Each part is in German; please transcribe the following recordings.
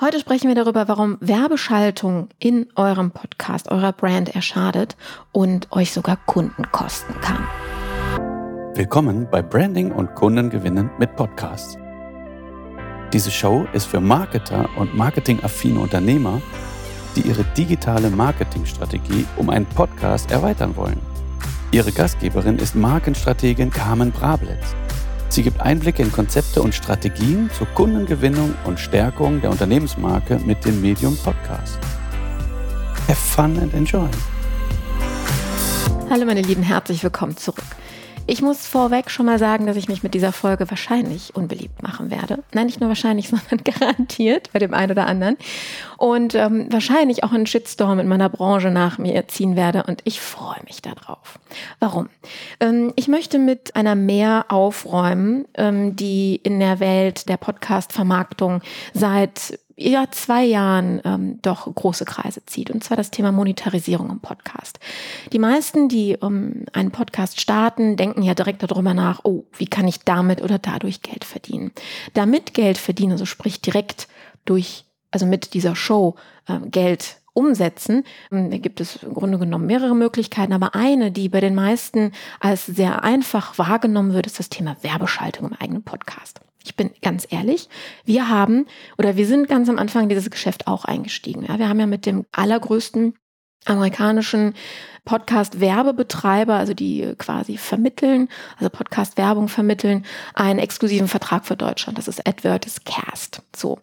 Heute sprechen wir darüber, warum Werbeschaltung in eurem Podcast, eurer Brand erschadet und euch sogar Kunden kosten kann. Willkommen bei Branding und Kundengewinnen mit Podcasts. Diese Show ist für Marketer und marketingaffine Unternehmer, die ihre digitale Marketingstrategie um einen Podcast erweitern wollen. Ihre Gastgeberin ist Markenstrategin Carmen Brablitz. Sie gibt Einblicke in Konzepte und Strategien zur Kundengewinnung und Stärkung der Unternehmensmarke mit dem Medium Podcast. Have fun and enjoy. Hallo meine Lieben, herzlich willkommen zurück. Ich muss vorweg schon mal sagen, dass ich mich mit dieser Folge wahrscheinlich unbeliebt machen werde. Nein, nicht nur wahrscheinlich, sondern garantiert bei dem einen oder anderen. Und ähm, wahrscheinlich auch einen Shitstorm in meiner Branche nach mir ziehen werde. Und ich freue mich darauf. Warum? Ähm, ich möchte mit einer mehr aufräumen, ähm, die in der Welt der Podcast-Vermarktung seit ja, zwei Jahren ähm, doch große Kreise zieht. Und zwar das Thema Monetarisierung im Podcast. Die meisten, die ähm, einen Podcast starten, denken ja direkt darüber nach, oh, wie kann ich damit oder dadurch Geld verdienen? Damit Geld verdienen, also sprich direkt durch, also mit dieser Show äh, Geld umsetzen. Ähm, da gibt es im Grunde genommen mehrere Möglichkeiten, aber eine, die bei den meisten als sehr einfach wahrgenommen wird, ist das Thema Werbeschaltung im eigenen Podcast. Ich bin ganz ehrlich, wir haben oder wir sind ganz am Anfang dieses Geschäft auch eingestiegen. Ja, wir haben ja mit dem allergrößten amerikanischen Podcast-Werbebetreiber, also die quasi vermitteln, also Podcast-Werbung vermitteln, einen exklusiven Vertrag für Deutschland. Das ist Advertis Cast. So.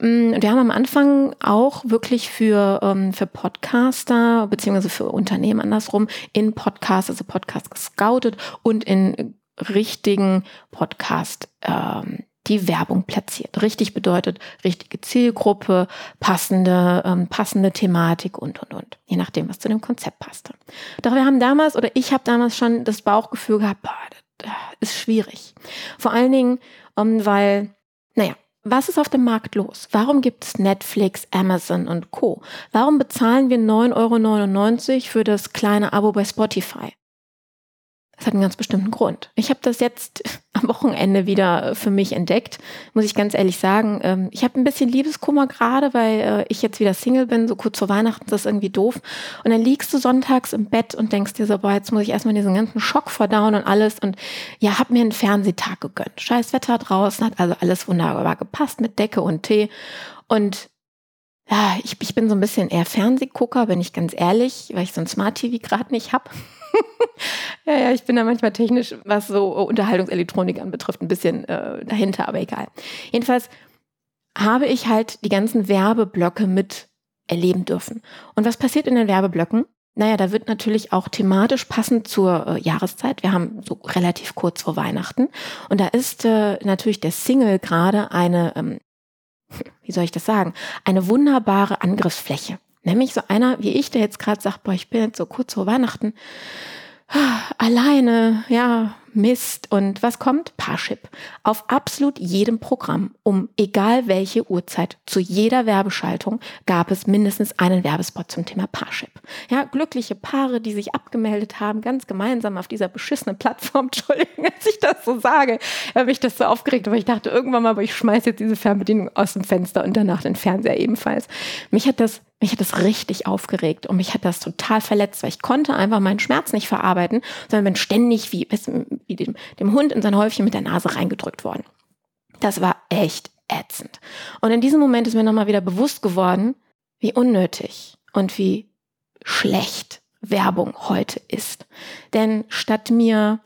Mm, und wir haben am Anfang auch wirklich für, ähm, für Podcaster beziehungsweise für Unternehmen andersrum in Podcasts, also Podcast gescoutet und in richtigen Podcast ähm, die Werbung platziert. Richtig bedeutet richtige Zielgruppe, passende, ähm, passende Thematik und, und, und. Je nachdem, was zu dem Konzept passte. Doch wir haben damals, oder ich habe damals schon das Bauchgefühl gehabt, boah, das ist schwierig. Vor allen Dingen, ähm, weil, naja, was ist auf dem Markt los? Warum gibt es Netflix, Amazon und Co? Warum bezahlen wir 9,99 Euro für das kleine Abo bei Spotify? Das hat einen ganz bestimmten Grund. Ich habe das jetzt am Wochenende wieder für mich entdeckt, muss ich ganz ehrlich sagen. Ähm, ich habe ein bisschen Liebeskummer gerade, weil äh, ich jetzt wieder Single bin, so kurz vor Weihnachten, das ist irgendwie doof. Und dann liegst du sonntags im Bett und denkst dir so, boah, jetzt muss ich erstmal diesen ganzen Schock verdauen und alles. Und ja, hab mir einen Fernsehtag gegönnt. Scheiß Wetter draußen, hat also alles wunderbar gepasst mit Decke und Tee. Und ja, ich, ich bin so ein bisschen eher Fernsehgucker, bin ich ganz ehrlich, weil ich so ein Smart TV gerade nicht hab. ja, ja, ich bin da manchmal technisch, was so Unterhaltungselektronik anbetrifft, ein bisschen äh, dahinter, aber egal. Jedenfalls habe ich halt die ganzen Werbeblöcke mit erleben dürfen. Und was passiert in den Werbeblöcken? Naja, da wird natürlich auch thematisch passend zur äh, Jahreszeit. Wir haben so relativ kurz vor Weihnachten. Und da ist äh, natürlich der Single gerade eine, ähm, wie soll ich das sagen, eine wunderbare Angriffsfläche. Nämlich so einer wie ich, der jetzt gerade sagt, boah, ich bin jetzt so kurz vor Weihnachten alleine, ja, Mist. Und was kommt? Parship. Auf absolut jedem Programm, um egal welche Uhrzeit, zu jeder Werbeschaltung gab es mindestens einen Werbespot zum Thema Parship. Ja, glückliche Paare, die sich abgemeldet haben, ganz gemeinsam auf dieser beschissenen Plattform. Entschuldigung, als ich das so sage, habe ich das so aufgeregt, aber ich dachte irgendwann mal, aber ich schmeiße jetzt diese Fernbedienung aus dem Fenster und danach den Fernseher ebenfalls. Mich hat das mich hat das richtig aufgeregt und mich hat das total verletzt, weil ich konnte einfach meinen Schmerz nicht verarbeiten, sondern bin ständig wie, wie dem, dem Hund in sein Häufchen mit der Nase reingedrückt worden. Das war echt ätzend. Und in diesem Moment ist mir nochmal wieder bewusst geworden, wie unnötig und wie schlecht Werbung heute ist. Denn statt mir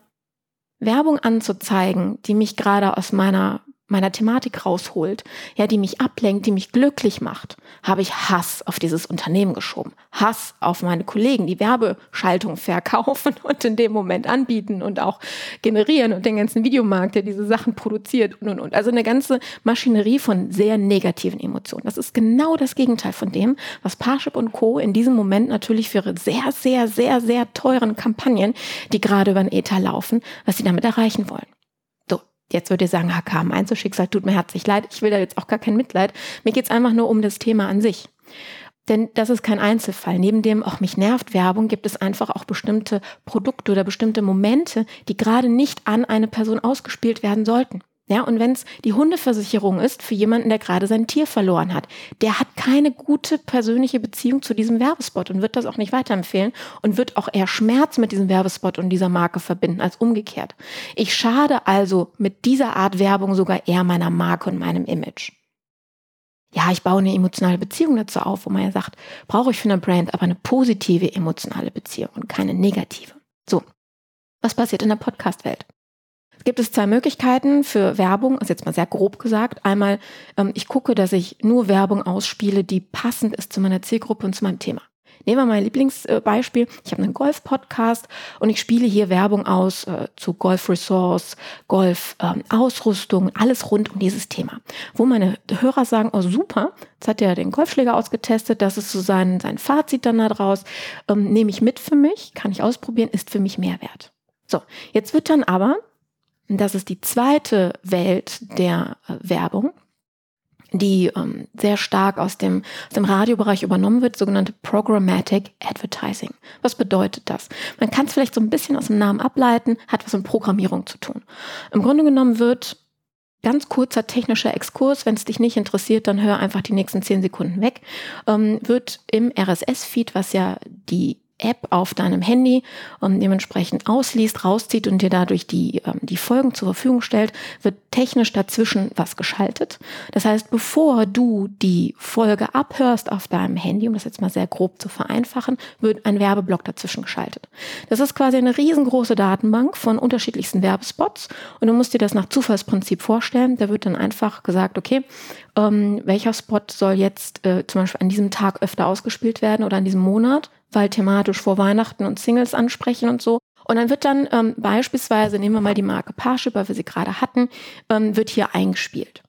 Werbung anzuzeigen, die mich gerade aus meiner meiner Thematik rausholt, ja, die mich ablenkt, die mich glücklich macht, habe ich Hass auf dieses Unternehmen geschoben. Hass auf meine Kollegen, die Werbeschaltung verkaufen und in dem Moment anbieten und auch generieren und den ganzen Videomarkt, der diese Sachen produziert und und und. Also eine ganze Maschinerie von sehr negativen Emotionen. Das ist genau das Gegenteil von dem, was Parship und Co. in diesem Moment natürlich für ihre sehr, sehr, sehr, sehr teuren Kampagnen, die gerade über den Ether laufen, was sie damit erreichen wollen. Jetzt würde ihr sagen, HK, mein Einzelschicksal tut mir herzlich leid. Ich will da jetzt auch gar kein Mitleid. Mir geht's einfach nur um das Thema an sich. Denn das ist kein Einzelfall. Neben dem auch mich nervt Werbung gibt es einfach auch bestimmte Produkte oder bestimmte Momente, die gerade nicht an eine Person ausgespielt werden sollten. Ja, und wenn es die Hundeversicherung ist für jemanden, der gerade sein Tier verloren hat, der hat keine gute persönliche Beziehung zu diesem Werbespot und wird das auch nicht weiterempfehlen und wird auch eher Schmerz mit diesem Werbespot und dieser Marke verbinden als umgekehrt. Ich schade also mit dieser Art Werbung sogar eher meiner Marke und meinem Image. Ja, ich baue eine emotionale Beziehung dazu auf, wo man ja sagt, brauche ich für eine Brand aber eine positive emotionale Beziehung und keine negative. So, was passiert in der Podcast-Welt? Gibt es zwei Möglichkeiten für Werbung, also jetzt mal sehr grob gesagt. Einmal, ähm, ich gucke, dass ich nur Werbung ausspiele, die passend ist zu meiner Zielgruppe und zu meinem Thema. Nehmen wir mein Lieblingsbeispiel. Ich habe einen Golf-Podcast und ich spiele hier Werbung aus äh, zu Golf-Resource, Golf-Ausrüstung, ähm, alles rund um dieses Thema. Wo meine Hörer sagen, oh super, jetzt hat er den Golfschläger ausgetestet, das ist so sein, sein Fazit dann da draus, ähm, nehme ich mit für mich, kann ich ausprobieren, ist für mich Mehrwert. So, jetzt wird dann aber das ist die zweite Welt der äh, Werbung, die ähm, sehr stark aus dem, aus dem Radiobereich übernommen wird, sogenannte Programmatic Advertising. Was bedeutet das? Man kann es vielleicht so ein bisschen aus dem Namen ableiten, hat was mit Programmierung zu tun. Im Grunde genommen wird ganz kurzer technischer Exkurs, wenn es dich nicht interessiert, dann hör einfach die nächsten zehn Sekunden weg, ähm, wird im RSS-Feed, was ja die App auf deinem Handy und dementsprechend ausliest, rauszieht und dir dadurch die, ähm, die Folgen zur Verfügung stellt, wird technisch dazwischen was geschaltet. Das heißt, bevor du die Folge abhörst auf deinem Handy, um das jetzt mal sehr grob zu vereinfachen, wird ein Werbeblock dazwischen geschaltet. Das ist quasi eine riesengroße Datenbank von unterschiedlichsten Werbespots und du musst dir das nach Zufallsprinzip vorstellen. Da wird dann einfach gesagt, okay, ähm, welcher Spot soll jetzt äh, zum Beispiel an diesem Tag öfter ausgespielt werden oder an diesem Monat weil thematisch vor Weihnachten und Singles ansprechen und so. Und dann wird dann ähm, beispielsweise, nehmen wir mal die Marke Parship, weil wir sie gerade hatten, ähm, wird hier eingespielt.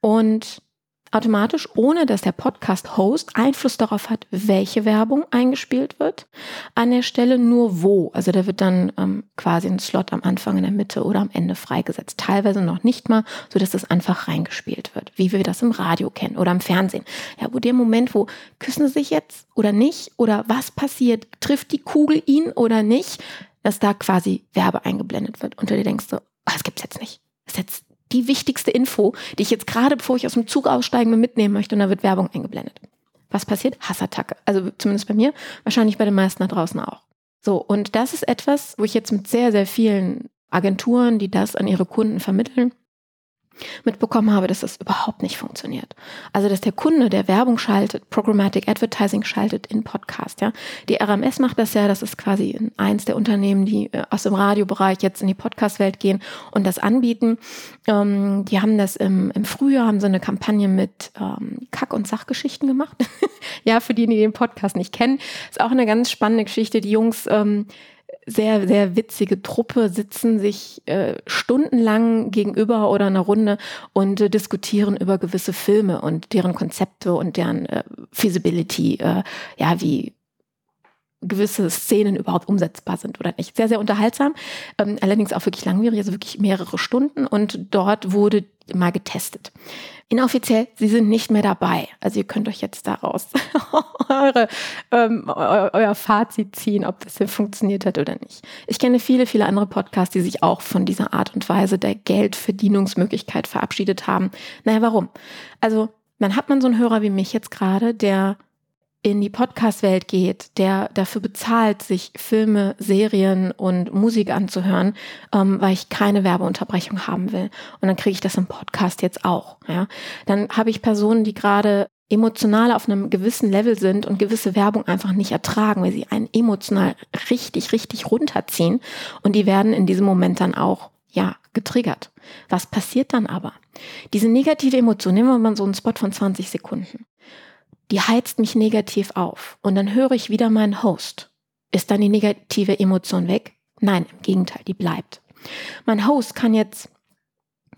Und automatisch, ohne dass der Podcast-Host Einfluss darauf hat, welche Werbung eingespielt wird. An der Stelle nur wo. Also da wird dann ähm, quasi ein Slot am Anfang, in der Mitte oder am Ende freigesetzt. Teilweise noch nicht mal, so dass das einfach reingespielt wird, wie wir das im Radio kennen oder im Fernsehen. Ja, wo der Moment, wo küssen sie sich jetzt oder nicht oder was passiert, trifft die Kugel ihn oder nicht, dass da quasi Werbe eingeblendet wird und du dir denkst so, oh, das gibt's jetzt nicht. Das ist jetzt die wichtigste Info, die ich jetzt gerade, bevor ich aus dem Zug aussteige, mitnehmen möchte und da wird Werbung eingeblendet. Was passiert? Hassattacke. Also zumindest bei mir, wahrscheinlich bei den meisten da draußen auch. So, und das ist etwas, wo ich jetzt mit sehr, sehr vielen Agenturen, die das an ihre Kunden vermitteln, mitbekommen habe, dass das überhaupt nicht funktioniert. Also, dass der Kunde, der Werbung schaltet, Programmatic Advertising schaltet in Podcast, ja. Die RMS macht das ja, das ist quasi eins der Unternehmen, die äh, aus dem Radiobereich jetzt in die Podcast-Welt gehen und das anbieten. Ähm, die haben das im, im Frühjahr, haben so eine Kampagne mit ähm, Kack- und Sachgeschichten gemacht. ja, für die, die den Podcast nicht kennen. Ist auch eine ganz spannende Geschichte. Die Jungs, ähm, sehr, sehr witzige Truppe sitzen sich äh, stundenlang gegenüber oder einer Runde und äh, diskutieren über gewisse Filme und deren Konzepte und deren äh, Feasibility, äh, ja, wie gewisse Szenen überhaupt umsetzbar sind oder nicht. Sehr, sehr unterhaltsam, ähm, allerdings auch wirklich langwierig, also wirklich mehrere Stunden und dort wurde mal getestet. Inoffiziell, sie sind nicht mehr dabei. Also ihr könnt euch jetzt daraus eure, ähm, eu euer Fazit ziehen, ob das hier funktioniert hat oder nicht. Ich kenne viele, viele andere Podcasts, die sich auch von dieser Art und Weise der Geldverdienungsmöglichkeit verabschiedet haben. Naja, warum? Also dann hat man so einen Hörer wie mich jetzt gerade, der in die Podcast-Welt geht, der dafür bezahlt, sich Filme, Serien und Musik anzuhören, ähm, weil ich keine Werbeunterbrechung haben will. Und dann kriege ich das im Podcast jetzt auch. Ja? Dann habe ich Personen, die gerade emotional auf einem gewissen Level sind und gewisse Werbung einfach nicht ertragen, weil sie einen emotional richtig, richtig runterziehen. Und die werden in diesem Moment dann auch, ja, getriggert. Was passiert dann aber? Diese negative Emotion, nehmen wir mal so einen Spot von 20 Sekunden die heizt mich negativ auf. Und dann höre ich wieder meinen Host. Ist dann die negative Emotion weg? Nein, im Gegenteil, die bleibt. Mein Host kann jetzt,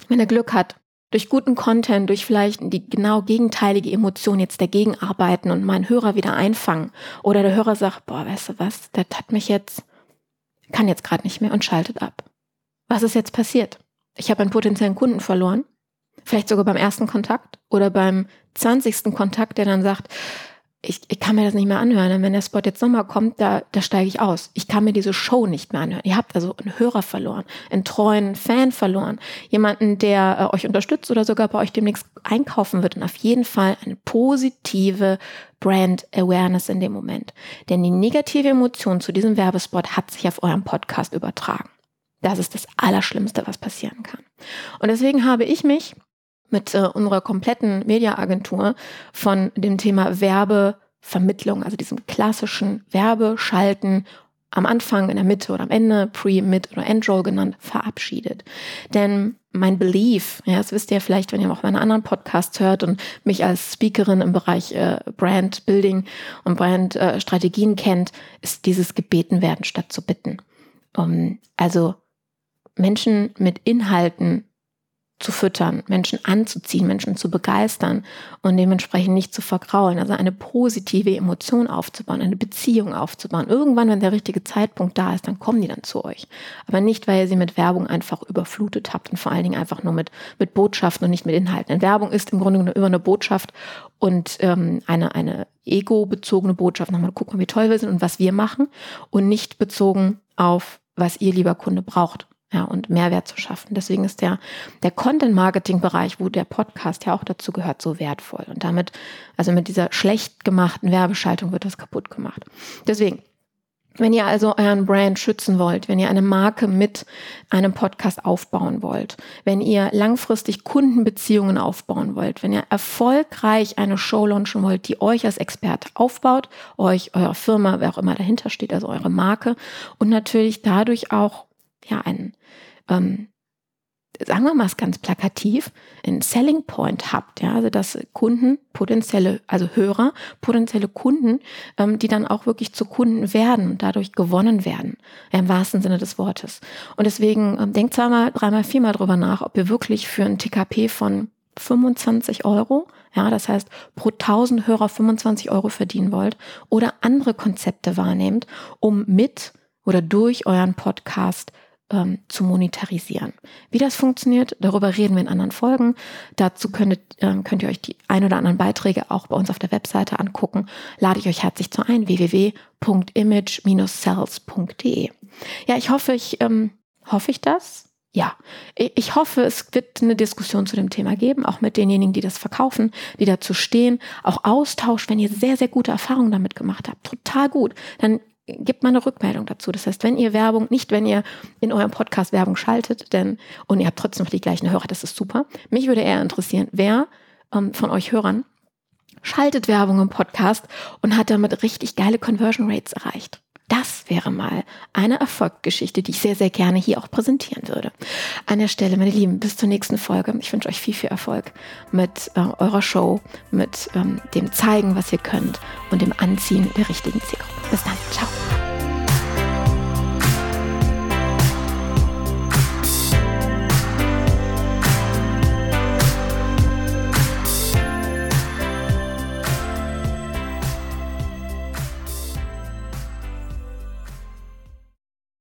wenn er Glück hat, durch guten Content, durch vielleicht die genau gegenteilige Emotion jetzt dagegen arbeiten und meinen Hörer wieder einfangen. Oder der Hörer sagt, boah, weißt du was, das hat mich jetzt, kann jetzt gerade nicht mehr und schaltet ab. Was ist jetzt passiert? Ich habe einen potenziellen Kunden verloren Vielleicht sogar beim ersten Kontakt oder beim zwanzigsten Kontakt, der dann sagt, ich, ich kann mir das nicht mehr anhören. Wenn der Spot jetzt nochmal kommt, da, da steige ich aus. Ich kann mir diese Show nicht mehr anhören. Ihr habt also einen Hörer verloren, einen treuen Fan verloren, jemanden, der äh, euch unterstützt oder sogar bei euch demnächst einkaufen wird und auf jeden Fall eine positive Brand Awareness in dem Moment. Denn die negative Emotion zu diesem Werbespot hat sich auf eurem Podcast übertragen. Das ist das Allerschlimmste, was passieren kann. Und deswegen habe ich mich mit äh, unserer kompletten Mediaagentur von dem Thema Werbevermittlung, also diesem klassischen Werbeschalten am Anfang, in der Mitte oder am Ende, Pre, Mid oder End-Roll genannt, verabschiedet. Denn mein Belief, ja, das wisst ihr vielleicht, wenn ihr auch meine anderen Podcasts hört und mich als Speakerin im Bereich äh, Brand Building und Brand äh, Strategien kennt, ist dieses gebeten werden statt zu bitten. Um, also Menschen mit Inhalten zu füttern, Menschen anzuziehen, Menschen zu begeistern und dementsprechend nicht zu vergraulen. Also eine positive Emotion aufzubauen, eine Beziehung aufzubauen. Irgendwann, wenn der richtige Zeitpunkt da ist, dann kommen die dann zu euch. Aber nicht, weil ihr sie mit Werbung einfach überflutet habt und vor allen Dingen einfach nur mit, mit Botschaften und nicht mit Inhalten. Denn Werbung ist im Grunde genommen immer eine Botschaft und ähm, eine, eine ego-bezogene Botschaft. Nochmal gucken, wie toll wir sind und was wir machen und nicht bezogen auf, was ihr lieber Kunde braucht ja, und Mehrwert zu schaffen. Deswegen ist der, der Content-Marketing-Bereich, wo der Podcast ja auch dazu gehört, so wertvoll. Und damit, also mit dieser schlecht gemachten Werbeschaltung wird das kaputt gemacht. Deswegen, wenn ihr also euren Brand schützen wollt, wenn ihr eine Marke mit einem Podcast aufbauen wollt, wenn ihr langfristig Kundenbeziehungen aufbauen wollt, wenn ihr erfolgreich eine Show launchen wollt, die euch als Experte aufbaut, euch, eurer Firma, wer auch immer dahinter steht, also eure Marke und natürlich dadurch auch ja einen ähm, sagen wir mal es ganz plakativ, einen Selling Point habt, ja, also dass Kunden, potenzielle, also Hörer, potenzielle Kunden, ähm, die dann auch wirklich zu Kunden werden und dadurch gewonnen werden, im wahrsten Sinne des Wortes. Und deswegen ähm, denkt zweimal, dreimal, viermal drüber nach, ob ihr wirklich für ein TKP von 25 Euro, ja, das heißt pro 1000 Hörer 25 Euro verdienen wollt oder andere Konzepte wahrnehmt, um mit oder durch euren Podcast ähm, zu monetarisieren. Wie das funktioniert, darüber reden wir in anderen Folgen. Dazu könnt, ähm, könnt ihr euch die ein oder anderen Beiträge auch bei uns auf der Webseite angucken. Lade ich euch herzlich zu ein, www.image-cells.de. Ja, ich hoffe, ich ähm, hoffe ich das. Ja, ich hoffe, es wird eine Diskussion zu dem Thema geben, auch mit denjenigen, die das verkaufen, die dazu stehen. Auch Austausch, wenn ihr sehr, sehr gute Erfahrungen damit gemacht habt. Total gut. Dann gebt mal eine Rückmeldung dazu. Das heißt, wenn ihr Werbung, nicht wenn ihr in eurem Podcast Werbung schaltet, denn und ihr habt trotzdem noch die gleichen Hörer, das ist super. Mich würde eher interessieren, wer ähm, von euch Hörern schaltet Werbung im Podcast und hat damit richtig geile Conversion Rates erreicht. Das wäre mal eine Erfolgsgeschichte, die ich sehr, sehr gerne hier auch präsentieren würde. An der Stelle, meine Lieben, bis zur nächsten Folge. Ich wünsche euch viel, viel Erfolg mit äh, eurer Show, mit ähm, dem Zeigen, was ihr könnt und dem Anziehen der richtigen Zielgruppe. Bis dann. Ciao.